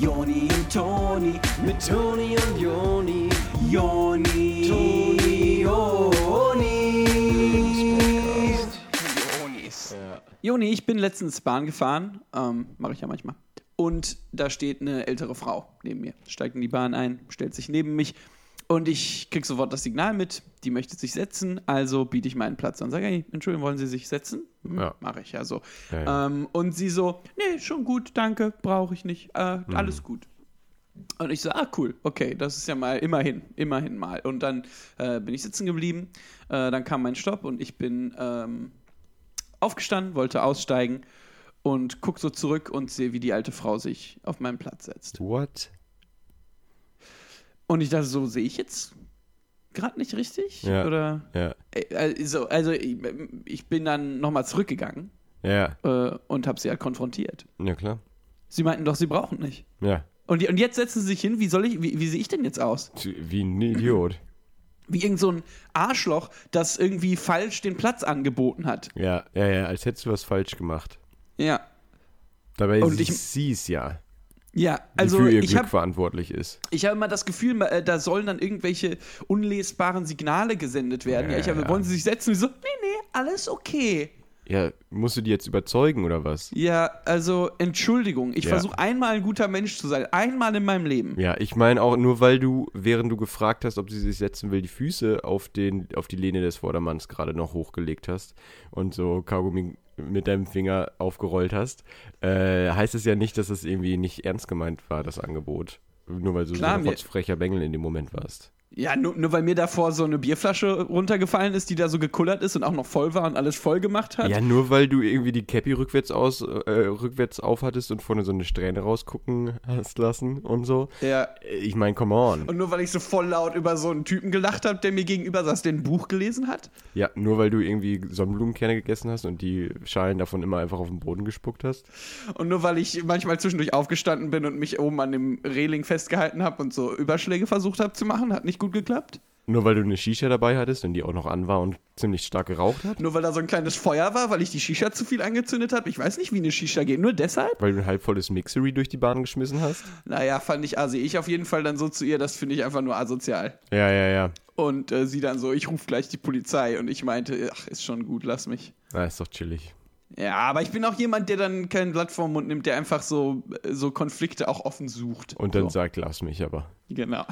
Joni und Toni, mit Toni und Joni, Joni, Toni, Joni. Jonis. Joni, ich bin letztens Bahn gefahren, ähm, mache ich ja manchmal. Und da steht eine ältere Frau neben mir, steigt in die Bahn ein, stellt sich neben mich und ich krieg sofort das Signal mit, die möchte sich setzen, also biete ich meinen Platz an. Sage, hey, Entschuldigung, wollen Sie sich setzen? Hm, Ja. Mache ich ja so. Ja. Ähm, und sie so, nee, schon gut, danke, brauche ich nicht, äh, alles gut. Und ich so, ah, cool, okay, das ist ja mal immerhin, immerhin mal. Und dann äh, bin ich sitzen geblieben, äh, dann kam mein Stopp und ich bin ähm, aufgestanden, wollte aussteigen und guck so zurück und sehe, wie die alte Frau sich auf meinen Platz setzt. What? Und ich dachte, so sehe ich jetzt gerade nicht richtig? Ja. Oder? Ja. Also, also ich, ich bin dann nochmal zurückgegangen Ja. äh, und habe sie halt konfrontiert. Ja, klar. Sie meinten doch, sie brauchen nicht. Ja. Und, die- und jetzt setzen sie sich hin, wie soll ich, wie, wie sehe ich denn jetzt aus? Wie ein Idiot. Wie irgend so ein Arschloch, das irgendwie falsch den Platz angeboten hat. Ja, ja, ja, als hättest du was falsch gemacht. Ja. Dabei Und ist ich- sie es ja, Ja, also für ihr ich Glück habe verantwortlich ist. ich hab immer das Gefühl, äh, da sollen dann irgendwelche unlesbaren Signale gesendet werden. Ja, Ja, ich habe, ja. wollen sie sich setzen? Ich so, nee, nee, alles okay. Ja, musst du die jetzt überzeugen oder was? Ja, also Entschuldigung, ich Ja. versuche einmal ein guter Mensch zu sein, einmal in meinem Leben. Ja, ich meine auch nur, weil du, während du gefragt hast, ob sie sich setzen will, die Füße auf, den, auf die Lehne des Vordermanns gerade noch hochgelegt hast und so Kaugummi mit deinem Finger aufgerollt hast, äh, heißt es ja nicht, dass es irgendwie nicht ernst gemeint war, das Angebot. Nur weil du Klar, so ein rotzfrecher Bengel in dem Moment warst. Ja, nur, nur weil mir davor so eine Bierflasche runtergefallen ist, die da so gekullert ist und auch noch voll war und alles voll gemacht hat. Ja, nur weil du irgendwie die Cappy rückwärts aus, äh, rückwärts aufhattest und vorne so eine Strähne rausgucken hast lassen und so. Ja. Ich meine, come on. Und nur weil ich so voll laut über so einen Typen gelacht habe, der mir gegenüber saß, der ein Buch gelesen hat. Ja, nur weil du irgendwie Sonnenblumenkerne gegessen hast und die Schalen davon immer einfach auf den Boden gespuckt hast. Und nur weil ich manchmal zwischendurch aufgestanden bin und mich oben an dem Reling festgehalten habe und so Überschläge versucht habe zu machen, hat nicht gut geklappt. Nur weil du eine Shisha dabei hattest und die auch noch an war und ziemlich stark geraucht hat. Nur weil da so ein kleines Feuer war, weil ich die Shisha zu viel angezündet habe. Ich weiß nicht, wie eine Shisha geht. Nur deshalb? Weil du ein halbvolles Mixery durch die Bahn geschmissen hast. Naja, fand ich assi. Ich auf jeden Fall dann so zu ihr, das finde ich einfach nur asozial. Ja, ja, ja. Und äh, sie dann so, ich rufe gleich die Polizei. Und ich meinte, ach, ist schon gut, lass mich. Na, ist doch chillig. Ja, aber ich bin auch jemand, der dann kein Blatt vom Mund nimmt, der einfach so, so Konflikte auch offen sucht. Und dann so. sagt, lass mich aber. Genau.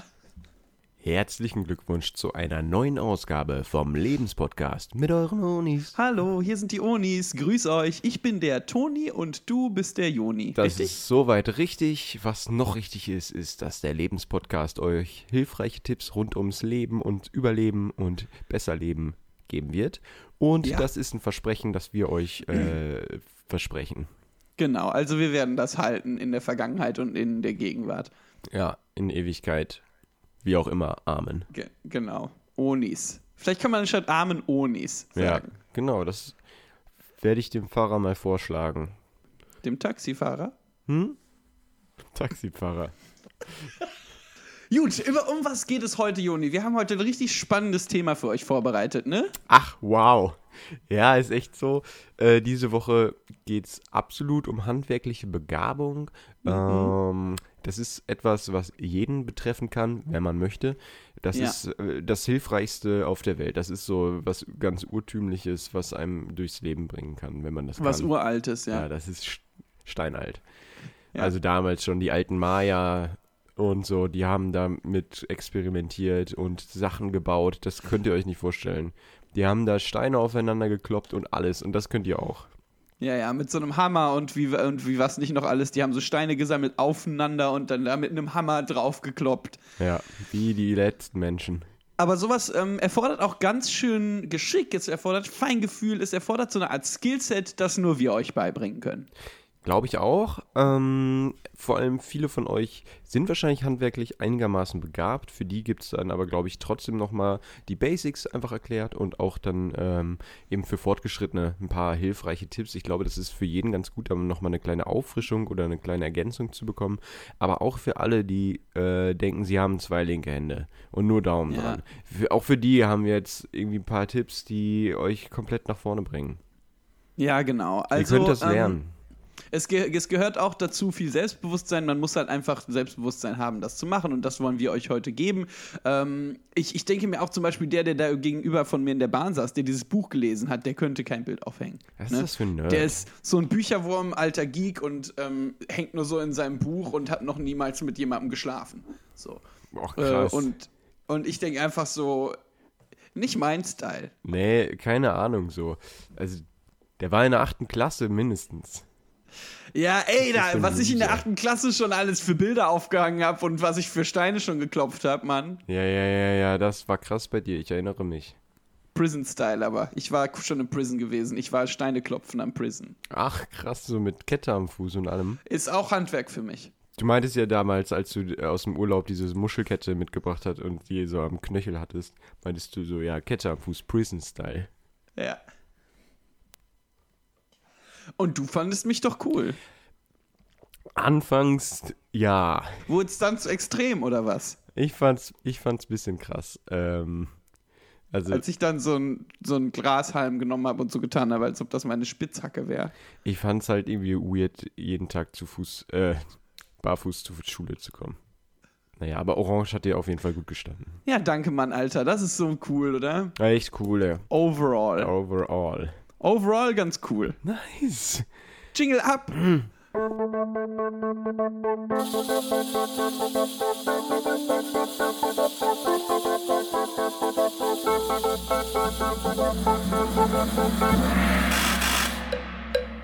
Herzlichen Glückwunsch zu einer neuen Ausgabe vom Lebenspodcast mit euren Onis. Hallo, hier sind die Onis. Grüß euch. Ich bin der Toni und du bist der Joni. Das Richtig? ist soweit richtig. Was noch richtig ist, ist, dass der Lebenspodcast euch hilfreiche Tipps rund ums Leben und Überleben und Besserleben geben wird. Und Ja. das ist ein Versprechen, das wir euch äh, versprechen. Genau, also wir werden das halten in der Vergangenheit und in der Gegenwart. Ja, in Ewigkeit. Wie auch immer. Amen. Ge genau. Onis. Vielleicht kann man statt Armen Onis Ja, sagen. genau. Das werde ich dem Fahrer mal vorschlagen. Dem Taxifahrer. Hm? Taxifahrer. Gut, über, um was geht es heute, Joni? Wir haben heute ein richtig spannendes Thema für euch vorbereitet, ne? Ach, wow. Ja, ist echt so. Äh, diese Woche geht es absolut um handwerkliche Begabung. Ähm, das ist etwas, was jeden betreffen kann, wenn man möchte. Das Ja. ist äh, das Hilfreichste auf der Welt. Das ist so was ganz Urtümliches, was einem durchs Leben bringen kann, wenn man das Was kann. Uraltes, ja. Ja, das ist st- steinalt. Ja. Also damals schon die alten Maya und so, die haben damit experimentiert und Sachen gebaut. Das könnt ihr euch nicht vorstellen. Die haben da Steine aufeinander gekloppt und alles. Und das könnt ihr auch. Ja, ja, mit so einem Hammer und wie, und wie was nicht noch alles. Die haben so Steine gesammelt aufeinander und dann da mit einem Hammer draufgekloppt. Ja, wie die letzten Menschen. Aber sowas ähm, erfordert auch ganz schön Geschick, es erfordert Feingefühl, es erfordert so eine Art Skillset, das nur wir euch beibringen können. Glaube ich auch. Ähm, vor allem viele von euch sind wahrscheinlich handwerklich einigermaßen begabt. Für die gibt es dann aber, glaube ich, trotzdem nochmal die Basics einfach erklärt und auch dann ähm, eben für Fortgeschrittene ein paar hilfreiche Tipps. Ich glaube, das ist für jeden ganz gut, um nochmal eine kleine Auffrischung oder eine kleine Ergänzung zu bekommen. Aber auch für alle, die äh, denken, sie haben zwei linke Hände und nur Daumen Ja. dran. Für, auch für die haben wir jetzt irgendwie ein paar Tipps, die euch komplett nach vorne bringen. Ja, genau. Also, Ihr könnt das ähm, lernen. Es, ge es, gehört auch dazu viel Selbstbewusstsein. Man muss halt einfach Selbstbewusstsein haben, das zu machen. Und das wollen wir euch heute geben. Ähm, ich, ich denke mir auch zum Beispiel, der, der da gegenüber von mir in der Bahn saß, der dieses Buch gelesen hat, der könnte kein Bild aufhängen. Was ne? ist das für ein Nerd? Der ist so ein Bücherwurm, alter Geek und ähm, hängt nur so in seinem Buch und hat noch niemals mit jemandem geschlafen. So. Och, Äh, krass. und, und ich denke einfach so, nicht mein Style. nee, keine Ahnung so. Also, der war in der achten Klasse mindestens. Ja, ey, da, was ich in der achten Klasse schon alles für Bilder aufgehangen habe und was ich für Steine schon geklopft habe, Mann. Ja, ja, ja, ja, das war krass bei dir, ich erinnere mich. Prison-Style, aber ich war schon im Prison gewesen. Ich war Steine klopfen am Prison. Ach, krass, so mit Kette am Fuß und allem. Ist auch Handwerk für mich. Du meintest ja damals, als du aus dem Urlaub diese Muschelkette mitgebracht hast und die so am Knöchel hattest, meintest du so, ja, Kette am Fuß, Prison-Style. Ja. Und du fandest mich doch cool. Anfangs, ja. Wurde es dann zu extrem oder was? Ich fand's, ich fand's bisschen krass. Ähm, also, Als ich dann so ein, so ein Grashalm genommen habe und so getan habe, als ob das meine Spitzhacke wäre. ich fand's halt irgendwie weird, jeden Tag zu Fuß, äh, barfuß zur Schule zu kommen. Naja, aber Orange hat dir auf jeden Fall gut gestanden. Ja, danke, Mann, Alter. Das ist so cool, oder? Echt cool, ja. Overall. Overall. Overall ganz cool. Nice. Jingle ab!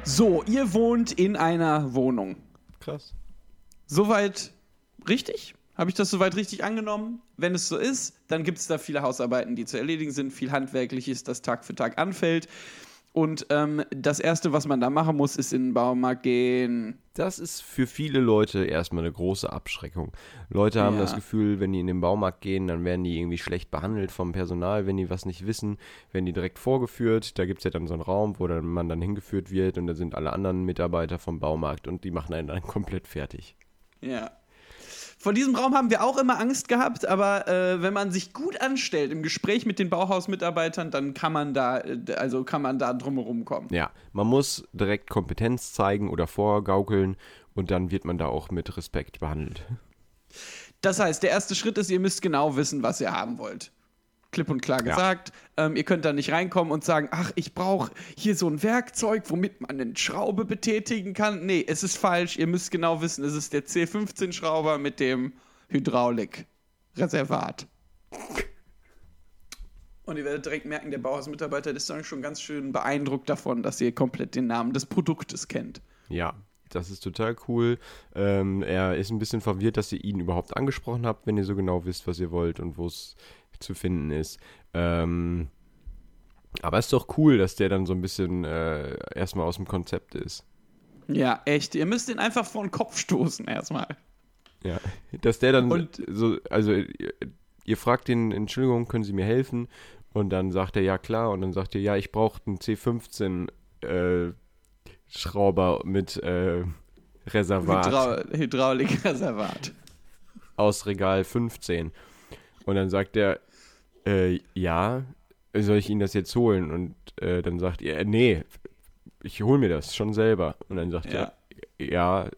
So, ihr wohnt in einer Wohnung. Krass. Soweit richtig? Habe ich das soweit richtig angenommen? Wenn es so ist, dann gibt es da viele Hausarbeiten, die zu erledigen sind, viel Handwerkliches, das Tag für Tag anfällt. Und ähm, das Erste, was man da machen muss, ist in den Baumarkt gehen. Das ist für viele Leute erstmal eine große Abschreckung. Leute haben Ja. das Gefühl, wenn die in den Baumarkt gehen, dann werden die irgendwie schlecht behandelt vom Personal. Wenn die was nicht wissen, werden die direkt vorgeführt. Da gibt es ja dann so einen Raum, wo dann man dann hingeführt wird und da sind alle anderen Mitarbeiter vom Baumarkt und die machen einen dann komplett fertig. Ja. Vor diesem Raum haben wir auch immer Angst gehabt, aber äh, wenn man sich gut anstellt im Gespräch mit den Bauhausmitarbeitern, dann kann man da, äh, also kann man da drumherum kommen. Ja, man muss direkt Kompetenz zeigen oder vorgaukeln und dann wird man da auch mit Respekt behandelt. Das heißt, der erste Schritt ist, ihr müsst genau wissen, was ihr haben wollt. Klipp und klar Ja. gesagt. Ähm, ihr könnt da nicht reinkommen und sagen, ach, ich brauche hier so ein Werkzeug, womit man eine Schraube betätigen kann. Nee, es ist falsch. Ihr müsst genau wissen, es ist der C15-Schrauber mit dem Hydraulikreservat. Und ihr werdet direkt merken, der Bauhausmitarbeiter ist dann schon ganz schön beeindruckt davon, dass ihr komplett den Namen des Produktes kennt. Ja, das ist total cool. Ähm, er ist ein bisschen verwirrt, dass ihr ihn überhaupt angesprochen habt, wenn ihr so genau wisst, was ihr wollt und wo es zu finden ist. Ähm, aber es ist doch cool, dass der dann so ein bisschen äh, erstmal aus dem Konzept ist. Ja, echt. Ihr müsst ihn einfach vor den Kopf stoßen erstmal. Ja, dass der dann Und- so, also ihr, ihr fragt ihn, Entschuldigung, können Sie mir helfen? Und dann sagt er, ja klar. Und dann sagt er, ja, ich brauche einen C15 äh, Schrauber mit äh, Reservat. Hydra Hydraulikreservat. aus Regal 15. Und dann sagt er, äh, ja, soll ich Ihnen das jetzt holen? Und äh, dann sagt er, nee, ich hole mir das schon selber. Und dann sagt Ja. er, ja,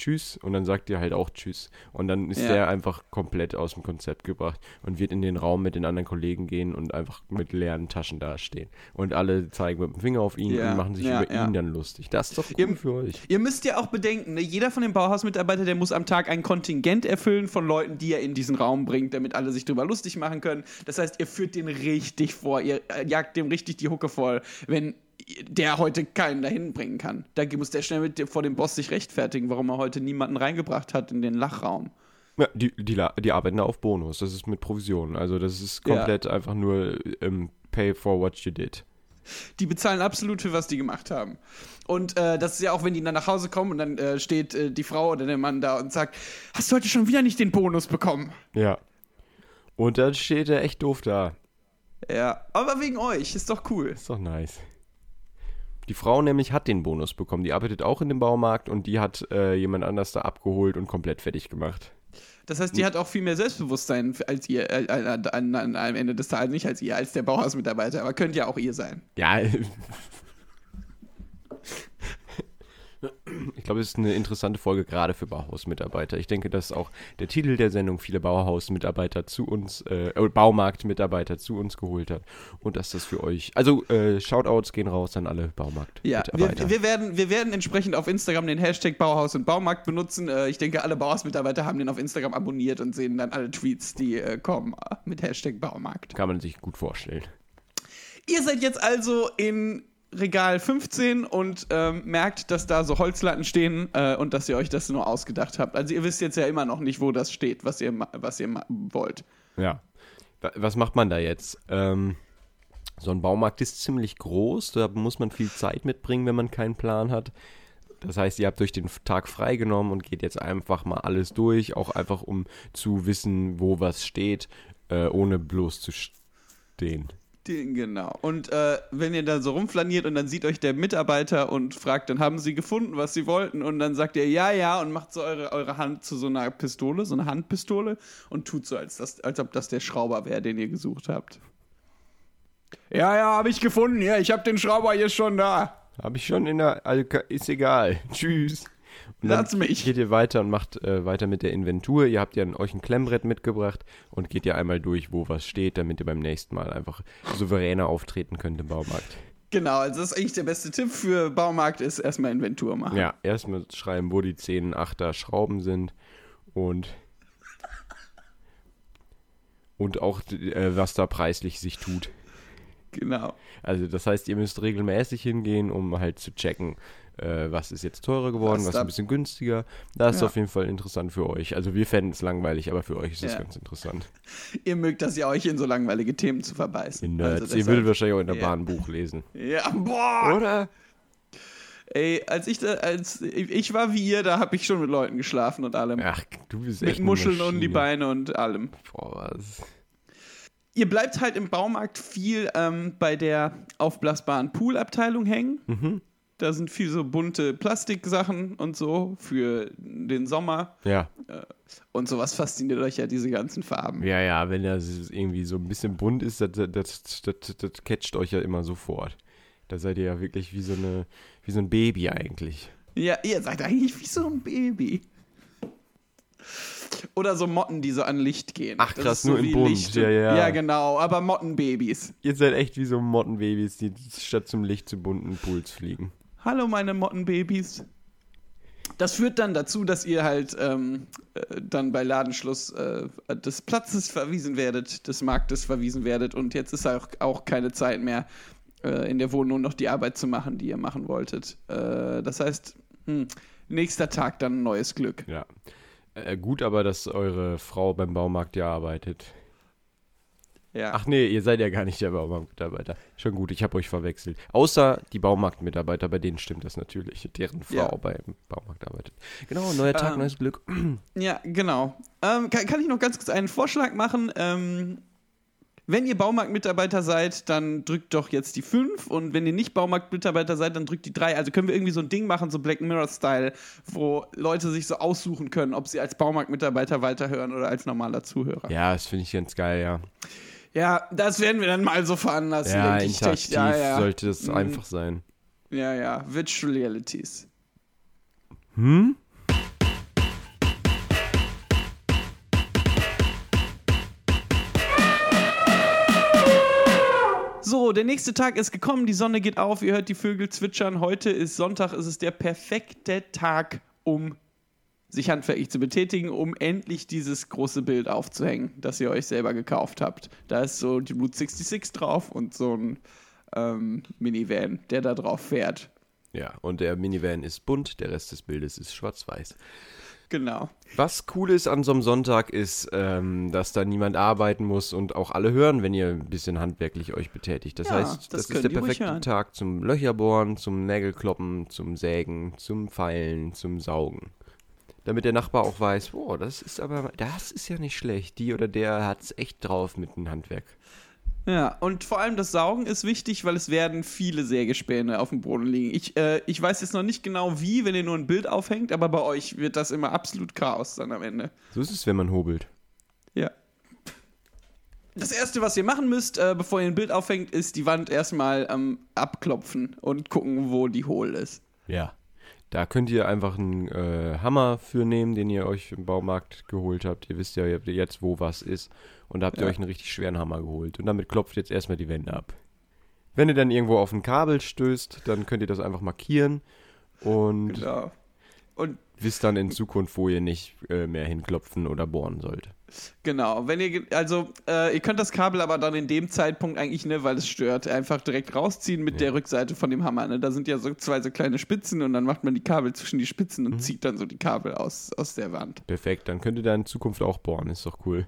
tschüss. Und dann sagt er halt auch tschüss. Und dann ist Ja. der einfach komplett aus dem Konzept gebracht und wird in den Raum mit den anderen Kollegen gehen und einfach mit leeren Taschen dastehen. Und alle zeigen mit dem Finger auf ihn Ja, und machen sich ja, über ihn dann lustig. Das ist doch cool Ihr- für euch. Ihr müsst ja auch bedenken, ne, jeder von den Bauhausmitarbeitern, der muss am Tag ein Kontingent erfüllen von Leuten, die er in diesen Raum bringt, damit alle sich drüber lustig machen können. Das heißt, ihr führt den richtig vor, ihr äh, jagt dem richtig die Hucke voll, wenn der heute keinen dahin bringen kann. Da muss der schnell mit vor dem Boss sich rechtfertigen, warum er heute niemanden reingebracht hat in den Lachraum. Ja, die, die, die arbeiten da auf Bonus. Das ist mit Provision. Also das ist Ja. komplett einfach nur ähm, pay for what you did. Die bezahlen absolut für was die gemacht haben. Und äh, das ist ja auch, wenn die dann nach Hause kommen und dann äh, steht äh, die Frau oder der Mann da und sagt, hast du heute schon wieder nicht den Bonus bekommen? Ja. Und dann steht er echt doof da. Ja, aber wegen euch, ist doch cool. Ist doch nice. Die Frau nämlich hat den Bonus bekommen. Die arbeitet auch in dem Baumarkt und die hat äh, jemand anders da abgeholt und komplett fertig gemacht. Das heißt, die hat auch viel mehr Selbstbewusstsein als ihr, äh, äh, an, an, am Ende des Tages, nicht als ihr, als der Bauhausmitarbeiter, aber könnt ja auch ihr sein. Ja. glaube, es ist eine interessante Folge gerade für Bauhausmitarbeiter. Ich denke, dass auch der Titel der Sendung viele Bauhausmitarbeiter zu uns, äh, Baumarktmitarbeiter zu uns geholt hat. Und dass das für euch, also äh, Shoutouts gehen raus an alle Baumarktmitarbeiter. Ja, wir, wir, werden, wir werden entsprechend auf Instagram den Hashtag Bauhaus und Baumarkt benutzen. Äh, ich denke, alle Bauhausmitarbeiter haben den auf Instagram abonniert und sehen dann alle Tweets, die äh, kommen äh, mit Hashtag Baumarkt. Kann man sich gut vorstellen. Ihr seid jetzt also in Regal 15 und ähm, merkt, dass da so Holzlatten stehen äh, und dass ihr euch das nur ausgedacht habt. Also ihr wisst jetzt ja immer noch nicht, wo das steht, was ihr, was ihr wollt. Ja. Was macht man da jetzt? Ähm, so ein Baumarkt ist ziemlich groß, da muss man viel Zeit mitbringen, wenn man keinen Plan hat. Das heißt, ihr habt euch den Tag freigenommen und geht jetzt einfach mal alles durch, auch einfach um zu wissen, wo was steht, äh, ohne bloß zu stehen. Den, genau. Und äh, wenn ihr da so rumflaniert und dann sieht euch der Mitarbeiter und fragt, dann haben sie gefunden, was sie wollten. Und dann sagt ihr ja, ja und macht so eure, eure Hand zu so einer Pistole, so einer Handpistole und tut so, als, das, als ob das der Schrauber wäre, den ihr gesucht habt. Ja, ja, habe ich gefunden. Ja, ich habe den Schrauber hier schon da. Habe ich schon in der. Also, ist egal. Tschüss. Lass mich. geht ihr weiter und macht äh, weiter mit der Inventur. Ihr habt ja ein, euch ein Klemmbrett mitgebracht und geht ja einmal durch, wo was steht, damit ihr beim nächsten Mal einfach souveräner auftreten könnt im Baumarkt. Genau, also das ist eigentlich der beste Tipp für Baumarkt, ist erstmal Inventur machen. Ja, erstmal schreiben, wo die 10 8er Schrauben sind und und auch äh, was da preislich sich tut. Genau. Also das heißt, ihr müsst regelmäßig hingehen, um halt zu checken, äh, was ist jetzt teurer geworden, Was was, ein bisschen günstiger. Das ist Ja. auf jeden Fall interessant für euch. Also wir fänden es langweilig, aber für euch ist es Ja. ganz interessant. Ihr mögt das ja, euch in so langweilige Themen zu verbeißen. Ihr Nerds. Also ihr würdet wahrscheinlich auch in der Ja. Bahn ein Buch lesen. Ja, boah! Oder? Ey, als ich da, als ich war wie ihr, da habe ich schon mit Leuten geschlafen und allem. Ach, du bist mit echt eine Muscheln und die. Beine und allem. Boah, was? Ihr bleibt halt im Baumarkt viel ähm, bei der aufblasbaren Poolabteilung hängen. Mhm. Da sind viel so bunte Plastiksachen und so für den Sommer. Ja, Und sowas fasziniert euch ja, diese ganzen Farben. ja, ja, wenn das irgendwie so ein bisschen bunt ist, das, das, das, das, catcht euch ja immer sofort. Da seid ihr ja wirklich wie so, eine, wie so ein Baby eigentlich. Ja, ihr seid eigentlich wie so ein Baby. Oder so Motten, die so an Licht gehen. Ach, Das krass, ist so nur in bunt. Licht. Ja, ja. Ja, genau, aber Mottenbabys. Ihr seid echt wie so Mottenbabys, die statt zum Licht zu bunten Pools fliegen. Hallo, meine Mottenbabys. Das führt dann dazu, dass ihr halt ähm, äh, dann bei Ladenschluss äh, des Platzes verwiesen werdet, des Marktes verwiesen werdet und jetzt ist auch, auch keine Zeit mehr, äh, in der Wohnung noch die Arbeit zu machen, die ihr machen wolltet. Äh, das heißt, hm, nächster Tag dann neues Glück. Ja. Äh, gut aber, dass eure Frau beim Baumarkt ja arbeitet. Ja. Ach nee, ihr seid ja gar nicht der Baumarktmitarbeiter. Schon gut, ich habe euch verwechselt. Außer die Baumarktmitarbeiter, bei denen stimmt das natürlich, deren Frau Ja. beim Baumarkt arbeitet. Genau, neuer Tag, Ähm, neues Glück. Ja, genau. Ähm, kann, kann ich noch ganz kurz einen Vorschlag machen? Ähm, wenn ihr Baumarktmitarbeiter seid, dann drückt doch jetzt die 5 und wenn ihr nicht Baumarktmitarbeiter seid, dann drückt die 3. Also können wir irgendwie so ein Ding machen, so Black Mirror-Style, wo Leute sich so aussuchen können, ob sie als Baumarktmitarbeiter weiterhören oder als normaler Zuhörer. Ja, das finde ich ganz geil, ja. Ja, das werden wir dann mal so veranlassen. Ja, interaktiv ja, ja. sollte das Mhm. einfach sein. Ja, ja, Virtual Realities. Hm? So, der nächste Tag ist gekommen, die Sonne geht auf, ihr hört die Vögel zwitschern. Heute ist Sonntag, es ist der perfekte Tag, um sich handwerklich zu betätigen, um endlich dieses große Bild aufzuhängen, das ihr euch selber gekauft habt. Da ist so die Route 66 drauf und so ein ähm, Minivan, der da drauf fährt. Ja, und der Minivan ist bunt, der Rest des Bildes ist schwarz-weiß. Genau. Was cool ist an so einem Sonntag ist, ähm, dass da niemand arbeiten muss und auch alle hören, wenn ihr ein bisschen handwerklich euch betätigt. Das Ja, heißt, das das, ist der perfekte. Tag zum Löcherbohren, zum Nägelkloppen, zum Sägen, zum Feilen, zum Saugen. Damit der Nachbar auch weiß, boah, das ist aber, das ist ja nicht schlecht. Die oder der hat's echt drauf mit dem Handwerk. Ja, und vor allem das Saugen ist wichtig, weil es werden viele Sägespäne auf dem Boden liegen. Ich, äh, ich weiß jetzt noch nicht genau wie, wenn ihr nur ein Bild aufhängt, aber bei euch wird das immer absolut Chaos dann am Ende. So ist es, wenn man hobelt. Ja. Das erste, was ihr machen müsst, äh, bevor ihr ein Bild aufhängt, ist die Wand erstmal ähm, abklopfen und gucken, wo die hohl ist. Ja. Da könnt ihr einfach einen äh, Hammer für nehmen, den ihr euch im Baumarkt geholt habt. Ihr wisst ja jetzt, wo was ist. Und da habt ihr Ja. euch einen richtig schweren Hammer geholt. Und damit klopft jetzt erstmal die Wände ab. Wenn ihr dann irgendwo auf ein Kabel stößt, dann könnt ihr das einfach markieren und Genau. Und wisst dann in Zukunft, wo ihr nicht äh, mehr hinklopfen oder bohren sollt. Genau, wenn ihr, also, äh, ihr könnt das Kabel aber dann in dem Zeitpunkt eigentlich, ne, weil es stört, einfach direkt rausziehen mit der Rückseite von dem Hammer, ne. Da sind ja so zwei so kleine Spitzen und dann macht man die Kabel zwischen die Spitzen Mhm. und zieht dann so die Kabel aus, aus der Wand. Perfekt, dann könnt ihr da in Zukunft auch bohren, ist doch cool.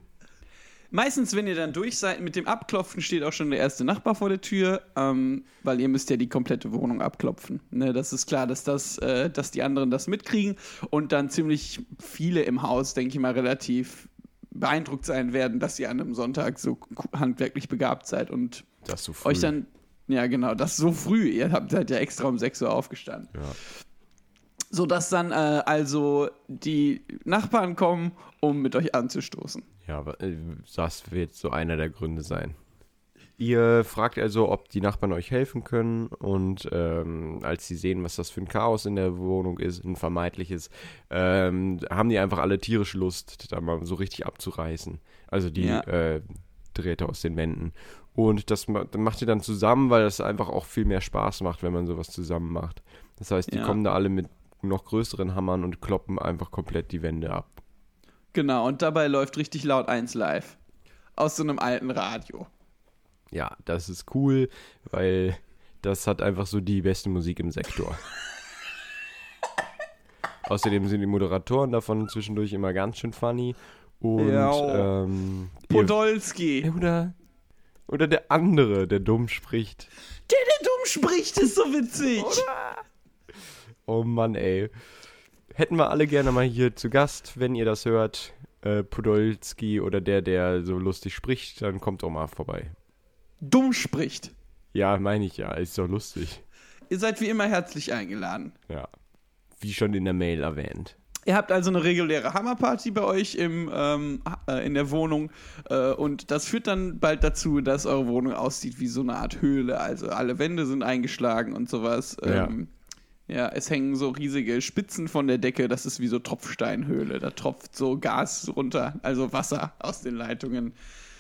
Meistens, wenn ihr dann durch seid mit dem Abklopfen, steht auch schon der erste Nachbar vor der Tür, ähm, weil ihr müsst ja die komplette Wohnung abklopfen. Ne, das ist klar, dass, das, äh, dass die anderen das mitkriegen und dann ziemlich viele im Haus, denke ich mal, relativ beeindruckt sein werden, dass ihr an einem Sonntag so handwerklich begabt seid und so euch dann, ja genau, das so früh, ihr habt seid ja extra um 6 Uhr aufgestanden. Ja. Sodass dann äh, also die Nachbarn kommen, um mit euch anzustoßen. Ja, aber äh, das wird so einer der Gründe sein. Ihr fragt also, ob die Nachbarn euch helfen können und ähm, als sie sehen, was das für ein Chaos in der Wohnung ist, ein vermeidliches, ähm, haben die einfach alle tierische Lust, da mal so richtig abzureißen. Also die Ja. äh, Drähte aus den Wänden. Und das ma macht ihr dann zusammen, weil das einfach auch viel mehr Spaß macht, wenn man sowas zusammen macht. Das heißt, die Ja. kommen da alle mit noch größeren Hammern und kloppen einfach komplett die Wände ab. Genau, und dabei läuft richtig laut eins live. Aus so einem alten Radio. Ja, das ist cool, weil das hat einfach so die beste Musik im Sektor. Außerdem sind die Moderatoren davon zwischendurch immer ganz schön funny. Und Ja. ähm, ihr, Podolski. oder, oder der andere, der dumm spricht. Der, der dumm spricht, ist so witzig. Oh Mann, ey. Hätten wir alle gerne mal hier zu Gast, wenn ihr das hört. Äh, Podolski oder der, der so lustig spricht, dann kommt doch mal vorbei. Dumm spricht. Ja, meine ich ja, ist doch lustig. Ihr seid wie immer herzlich eingeladen. Ja. Wie schon in der Mail erwähnt. Ihr habt also eine reguläre Hammerparty bei euch im, ähm, äh, in der Wohnung äh, und das führt dann bald dazu, dass eure Wohnung aussieht wie so eine Art Höhle. Also alle Wände sind eingeschlagen und sowas. Ja. Ähm, ja, es hängen so riesige Spitzen von der Decke. Das ist wie so Tropfsteinhöhle. Da tropft so Gas runter, also Wasser aus den Leitungen.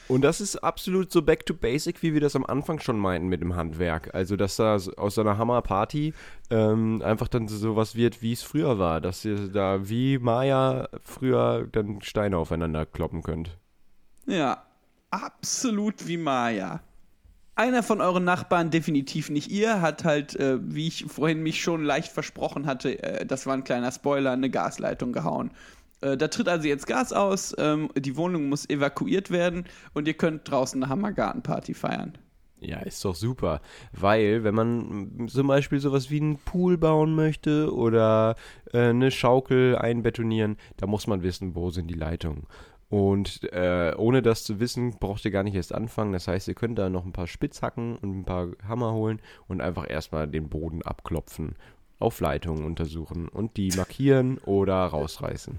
Und das ist absolut so back to basic, wie wir das am Anfang schon meinten mit dem Handwerk. Also, dass da aus so einer Hammerparty ähm, einfach dann sowas wird, wie es früher war. Dass ihr da wie Maya früher dann Steine aufeinander kloppen könnt. Ja, absolut wie Maya. Einer von euren Nachbarn, definitiv nicht ihr, hat halt, äh, wie ich vorhin mich schon leicht versprochen hatte, äh, das war ein kleiner Spoiler, eine Gasleitung gehauen. Äh, da tritt also jetzt Gas aus, ähm, die Wohnung muss evakuiert werden und ihr könnt draußen eine Hammergartenparty feiern. Ja, ist doch super. Weil, wenn man zum Beispiel sowas wie einen Pool bauen möchte oder äh, eine Schaukel einbetonieren, da muss man wissen, wo sind die Leitungen. Und äh, ohne das zu wissen, braucht ihr gar nicht erst anfangen. Das heißt, ihr könnt da noch ein paar Spitzhacken und ein paar Hammer holen und einfach erstmal den Boden abklopfen, auf Leitungen untersuchen und die markieren oder rausreißen.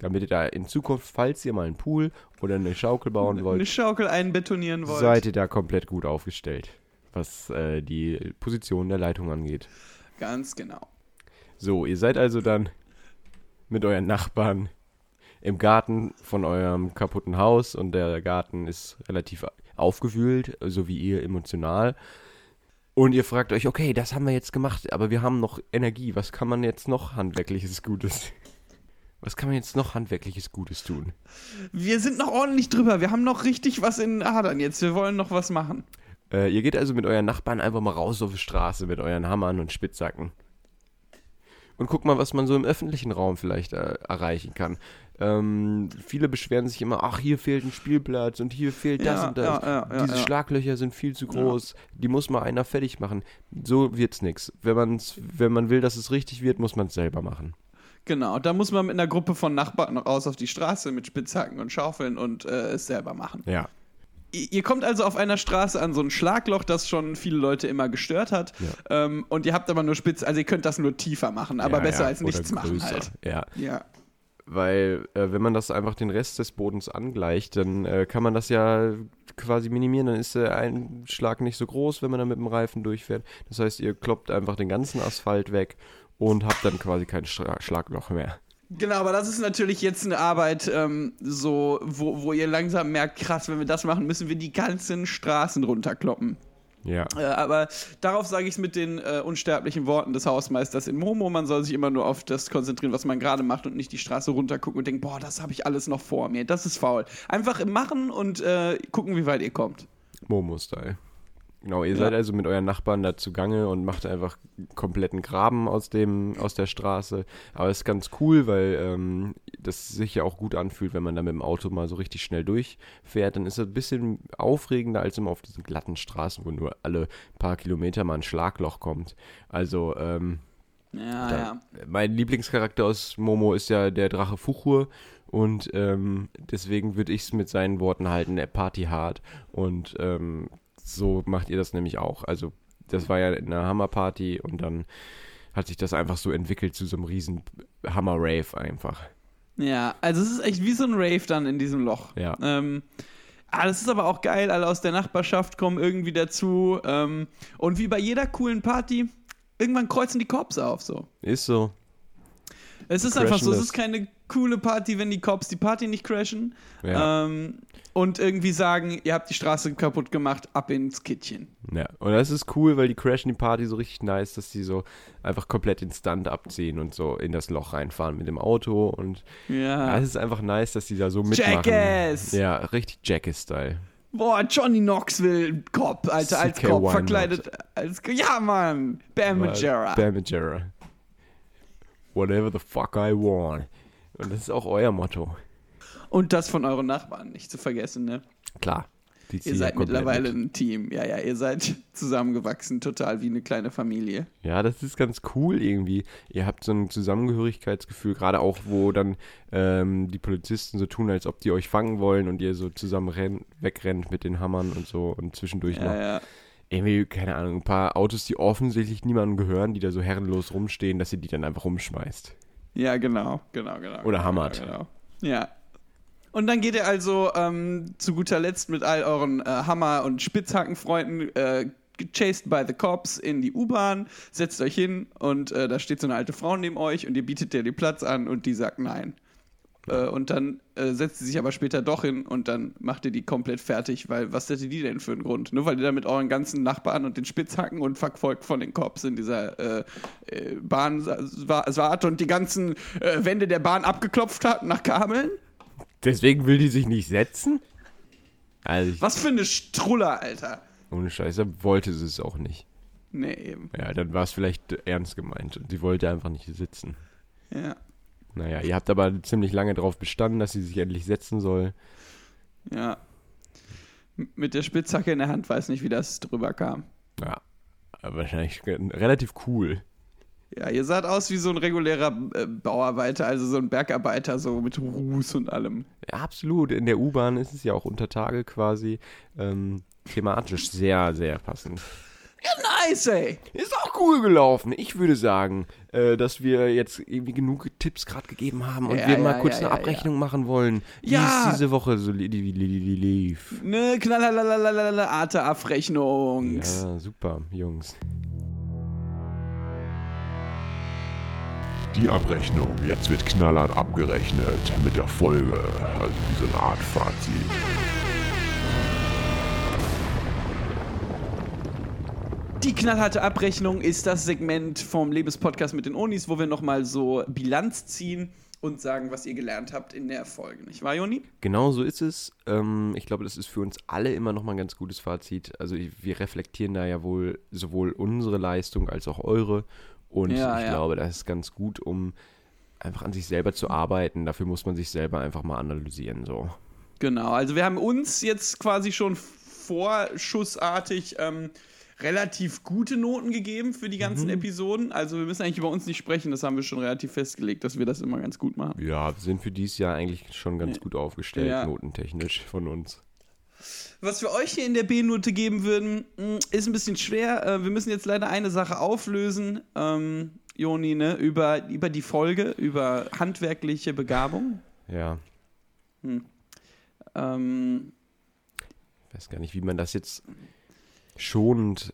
Damit ihr da in Zukunft, falls ihr mal einen Pool oder eine Schaukel bauen wollt, Eine Schaukel einbetonieren wollt. seid ihr da komplett gut aufgestellt, was äh, die Position der Leitung angeht. Ganz genau. So, ihr seid also dann mit euren Nachbarn im Garten von eurem kaputten Haus und der Garten ist relativ aufgewühlt, so wie ihr emotional. Und ihr fragt euch, okay, das haben wir jetzt gemacht, aber wir haben noch Energie. Was kann man jetzt noch handwerkliches Gutes? Was kann man jetzt noch handwerkliches Gutes tun? Wir sind noch ordentlich drüber. Wir haben noch richtig was in den Adern jetzt. Wir wollen noch was machen. Äh, ihr geht also mit euren Nachbarn einfach mal raus auf die Straße mit euren Hammern und Spitzhacken. Und guckt mal, was man so im öffentlichen Raum vielleicht äh, erreichen kann. Ähm, viele beschweren sich immer, ach, hier fehlt ein Spielplatz und hier fehlt das Ja, und das. ja, ja, Diese. Schlaglöcher sind viel zu groß, die muss mal einer fertig machen. So wird's nix. Wenn, man's, wenn man will, dass es richtig wird, muss man es selber machen. Genau, da muss man mit einer Gruppe von Nachbarn raus auf die Straße mit Spitzhacken und Schaufeln und äh, es selber machen. Ja. Ihr ihr kommt also auf einer Straße an so ein Schlagloch, das schon viele Leute immer gestört hat. Ähm, und ihr habt aber nur Spitz, also ihr könnt das nur tiefer machen, aber ja, besser ja, als oder nichts machen größer. halt. Ja. Ja. Weil, äh, wenn man das einfach den Rest des Bodens angleicht, dann äh, kann man das ja quasi minimieren. Dann ist der Einschlag nicht so groß, wenn man da mit dem Reifen durchfährt. Das heißt, ihr kloppt einfach den ganzen Asphalt weg und habe dann quasi kein Schla Schlagloch mehr. Genau, aber das ist natürlich jetzt eine Arbeit, ähm, so, wo, wo ihr langsam merkt, krass, wenn wir das machen, müssen wir die ganzen Straßen runterkloppen. Ja. Äh, aber darauf sage ich es mit den äh, unsterblichen Worten des Hausmeisters in Momo. Man soll sich immer nur auf das konzentrieren, was man gerade macht und nicht die Straße runtergucken und denken, boah, das habe ich alles noch vor mir. Das ist faul. Einfach machen und äh, gucken, wie weit ihr kommt. Momo-Style. Genau, ihr Ja. seid also mit euren Nachbarn da zugange und macht einfach kompletten Graben aus, dem, aus der Straße. Aber es ist ganz cool, weil ähm, das sich ja auch gut anfühlt, wenn man da mit dem Auto mal so richtig schnell durchfährt. Dann ist es ein bisschen aufregender als immer auf diesen glatten Straßen, wo nur alle paar Kilometer mal ein Schlagloch kommt. Also, ähm, Ja, da, ja. mein Lieblingscharakter aus Momo ist ja der Drache Fuchur. Und ähm, deswegen würde ich es mit seinen Worten halten, er Party hard. Und ähm, so macht ihr das nämlich auch. Also das war ja eine Hammerparty und dann hat sich das einfach so entwickelt zu so einem riesen Hammer-Rave einfach. Ja, also es ist echt wie so ein Rave dann in diesem Loch. Ja. Ähm, ah, das ist aber auch geil, alle aus der Nachbarschaft kommen irgendwie dazu. Ähm, und wie bei jeder coolen Party, irgendwann kreuzen die Cops auf, so. Ist so. Es ist Crashen einfach so, es ist keine coole Party, wenn die Cops die Party nicht crashen. Ja. Ähm, und irgendwie sagen, ihr habt die Straße kaputt gemacht, ab ins Kittchen. ja. Und das ist cool, weil die crashen die Party so richtig nice, dass die so einfach komplett den Stunt abziehen und so in das Loch reinfahren mit dem Auto. Und ja, Ja. es ist einfach nice, dass die da so mitmachen. Jackass! Ja, richtig Jackass-Style. Boah, Johnny Knoxville, Cop, Alter, als CK Cop, verkleidet. Als, ja, Mann. Bam Majera. Bam Majera. Whatever the fuck I want. Und das ist auch euer Motto. Und das von euren Nachbarn, nicht zu vergessen, ne? Klar. Ihr seid mittlerweile mit. ein Team. Ja, ja, ihr seid zusammengewachsen, total wie eine kleine Familie. Ja, das ist ganz cool irgendwie. Ihr habt so ein Zusammengehörigkeitsgefühl, gerade auch, wo dann ähm, die Polizisten so tun, als ob die euch fangen wollen und ihr so zusammen renn, wegrennt mit den Hammern und so und zwischendurch noch Ja, ja. irgendwie, keine Ahnung, ein paar Autos, die offensichtlich niemandem gehören, die da so herrenlos rumstehen, dass ihr die dann einfach rumschmeißt. Ja, genau, genau, genau. Oder genau, hammert. Genau. Ja. Und dann geht ihr also ähm, zu guter Letzt mit all euren äh, Hammer- und Spitzhackenfreunden äh, chased by the cops in die U-Bahn, setzt euch hin und äh, da steht so eine alte Frau neben euch und ihr bietet ihr den Platz an und die sagt nein. Äh, und dann äh, setzt sie sich aber später doch hin und dann macht ihr die komplett fertig, weil was hätte die denn für einen Grund? Nur weil ihr da mit euren ganzen Nachbarn und den Spitzhacken und verfolgt von den Cops in dieser äh, äh, Bahn sa- wa- saß und die ganzen äh, Wände der Bahn abgeklopft hat nach Kabeln? Deswegen will die sich nicht setzen? Also, ich, Was für eine Struller, Alter. ohne Scheiße, wollte sie es auch nicht. Nee, eben. Ja, dann war es vielleicht ernst gemeint sie wollte einfach nicht sitzen. Ja, Naja, ihr habt aber ziemlich lange darauf bestanden, dass sie sich endlich setzen soll. ja. M- Mit der Spitzhacke in der Hand weiß nicht, wie das drüber kam. Ja, aber wahrscheinlich relativ cool. Ja, ihr saht aus wie so ein regulärer äh, Bauarbeiter, also so ein Bergarbeiter, so mit Ruß und allem. Ja, absolut. In der U-Bahn ist es ja auch unter Tage quasi ähm, thematisch sehr, sehr passend. Ja, nice, ey. Ist auch cool gelaufen. Ich würde sagen, äh, dass wir jetzt irgendwie genug Tipps gerade gegeben haben und Ja, wir mal ja, kurz ja, eine Abrechnung machen wollen, wie Ja. es diese Woche so li li li li lief. Ne, knallerlalalala, Arte-Abrechnung. Ja, super, Jungs. Die Abrechnung. Jetzt wird knallhart abgerechnet mit der Folge. Also wie so eine Art Fazit. Die knallharte Abrechnung ist das Segment vom Lebenspodcast mit den Onis, wo wir nochmal so Bilanz ziehen und sagen, was ihr gelernt habt in der Folge. Nicht wahr, Joni? Genau so ist es. Ähm, ich glaube, das ist für uns alle immer noch mal ein ganz gutes Fazit. Also wir reflektieren da ja wohl sowohl unsere Leistung als auch eure. Und Ja, ich ja. glaube, das ist ganz gut, um einfach an sich selber zu arbeiten. Dafür muss man sich selber einfach mal analysieren. So. Genau, also wir haben uns jetzt quasi schon vorschussartig ähm, relativ gute Noten gegeben für die ganzen Episoden. Also wir müssen eigentlich über uns nicht sprechen, das haben wir schon relativ festgelegt, dass wir das immer ganz gut machen. Ja, wir sind für dieses Jahr eigentlich schon ganz gut aufgestellt, Ja. notentechnisch von uns. Was wir euch hier in der B-Note geben würden, mh, ist ein bisschen schwer. Äh, Wir müssen jetzt leider eine Sache auflösen, ähm, Joni, ne? über, über die Folge, über handwerkliche Begabung. Ja, Ähm, ich weiß gar nicht, wie man das jetzt schonend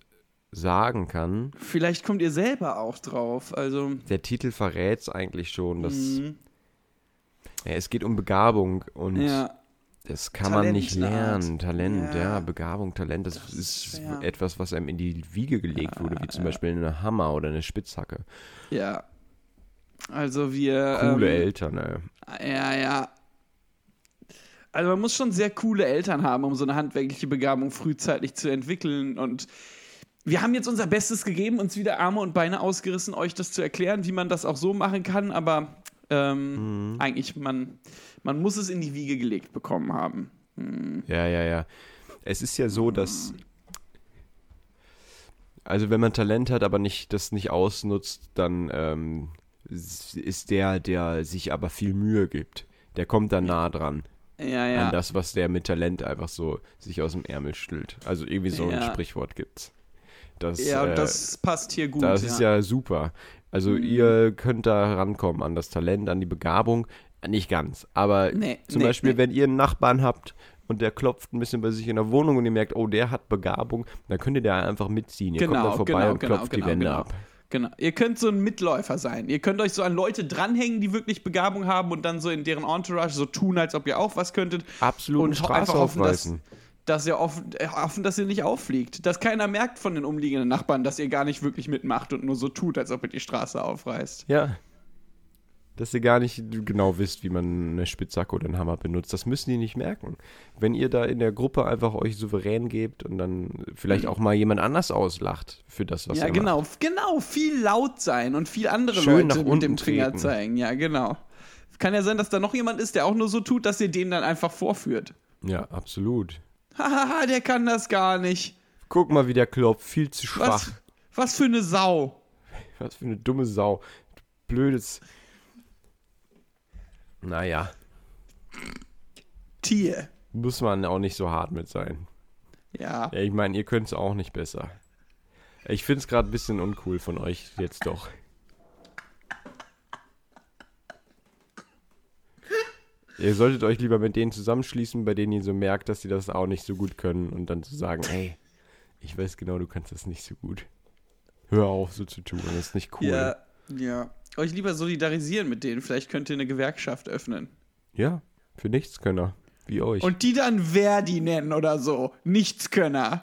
sagen kann. Vielleicht kommt ihr selber auch drauf. Also, Der Titel verrät es eigentlich schon. Dass, mhm. ja, es geht um Begabung und ja. Das kann man nicht Talent, eine Art. lernen. Talent, ja. Ja. Begabung, Talent, das, Das ist schwer. etwas, was einem in die Wiege gelegt wurde, wie zum Beispiel eine Hammer oder eine Spitzhacke. Ja. Also wir. Coole ähm, Eltern, ey. Ja, ja. Also man muss schon sehr coole Eltern haben, um so eine handwerkliche Begabung frühzeitig zu entwickeln. Und wir haben jetzt unser Bestes gegeben, uns wieder Arme und Beine ausgerissen, euch das zu erklären, wie man das auch so machen kann. Aber ähm, eigentlich, man, man muss es in die Wiege gelegt bekommen haben. Ja, ja, ja. Es ist ja so, dass. Also, wenn man Talent hat, aber nicht, das nicht ausnutzt, dann ähm, ist der, der sich aber viel Mühe gibt. Der kommt dann nah dran Ja, ja. an das, was der mit Talent einfach so sich aus dem Ärmel stüllt. Also irgendwie so ein Ja. Sprichwort gibt's. Das, ja, äh, das passt hier gut. das ist ja super. Also Mhm. ihr könnt da rankommen an das Talent, an die Begabung. Nicht ganz, aber Nee, zum nee, Beispiel, nee. wenn ihr einen Nachbarn habt und der klopft ein bisschen bei sich in der Wohnung und ihr merkt, oh, der hat Begabung, dann könnt ihr da einfach mitziehen. Ihr kommt Genau, dann vorbei genau, und genau, klopft genau, die Wände genau. ab. Genau. Ihr könnt so ein Mitläufer sein. Ihr könnt euch so an Leute dranhängen, die wirklich Begabung haben und dann so in deren Entourage so tun, als ob ihr auch was könntet. Absolut Und einfach hoffen, dass-. Dass ihr offen, äh, hoffen, dass ihr nicht auffliegt. Dass keiner merkt von den umliegenden Nachbarn, dass ihr gar nicht wirklich mitmacht und nur so tut, als ob ihr die Straße aufreißt. Ja. Dass ihr gar nicht genau wisst, wie man eine Spitzhacke oder einen Hammer benutzt. Das müssen die nicht merken. Wenn ihr da in der Gruppe einfach euch souverän gebt und dann vielleicht auch mal jemand anders auslacht für das, was ja, ihr genau, macht. genau. Viel laut sein und viel andere Schön Leute nach mit dem Finger treten. zeigen. Ja, genau. Kann ja sein, dass da noch jemand ist, der auch nur so tut, dass ihr den dann einfach vorführt. Ja, absolut. Hahaha, der kann das gar nicht. Guck mal, wie der klopft. Viel zu schwach. Was, was für eine Sau. Was für eine dumme Sau. Blödes. Naja, Tier. muss man auch nicht so hart mit sein. Ja. Ja, ich meine, ihr könnt es auch nicht besser. Ich finde es gerade ein bisschen uncool von euch jetzt doch. Ihr solltet euch lieber mit denen zusammenschließen, bei denen ihr so merkt, dass sie das auch nicht so gut können und dann zu sagen, hey, ich weiß genau, du kannst das nicht so gut. Hör auf, so zu tun, das ist nicht cool. Ja. Ja. Euch lieber solidarisieren mit denen. Vielleicht könnt ihr eine Gewerkschaft öffnen. Ja, für Nichtskönner, wie euch. Und die dann Verdi nennen oder so. Nichtskönner.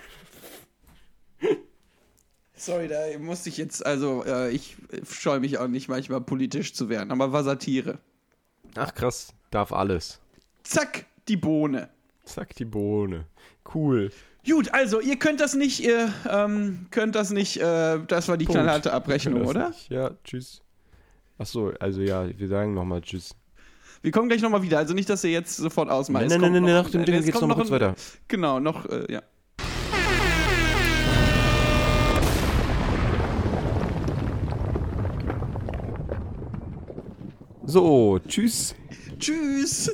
Sorry, da musste ich jetzt, also äh, ich scheue mich auch nicht manchmal politisch zu werden, aber war Satire. Ach krass, darf alles. Zack, die Bohne. Zack, die Bohne. Cool. Gut, also ihr könnt das nicht, ihr ähm, könnt das nicht, äh, das war die Punkt. knallharte Abrechnung, oder? nicht. Ja, tschüss. Ach so, also ja, wir sagen nochmal tschüss. Wir kommen gleich nochmal wieder, also nicht, dass ihr jetzt sofort ausmacht. Nein, nein, nein, nein, nach dem äh, Ding es geht's kommt noch mal kurz weiter. Genau, noch, äh, ja. So, tschüss. Tschüss.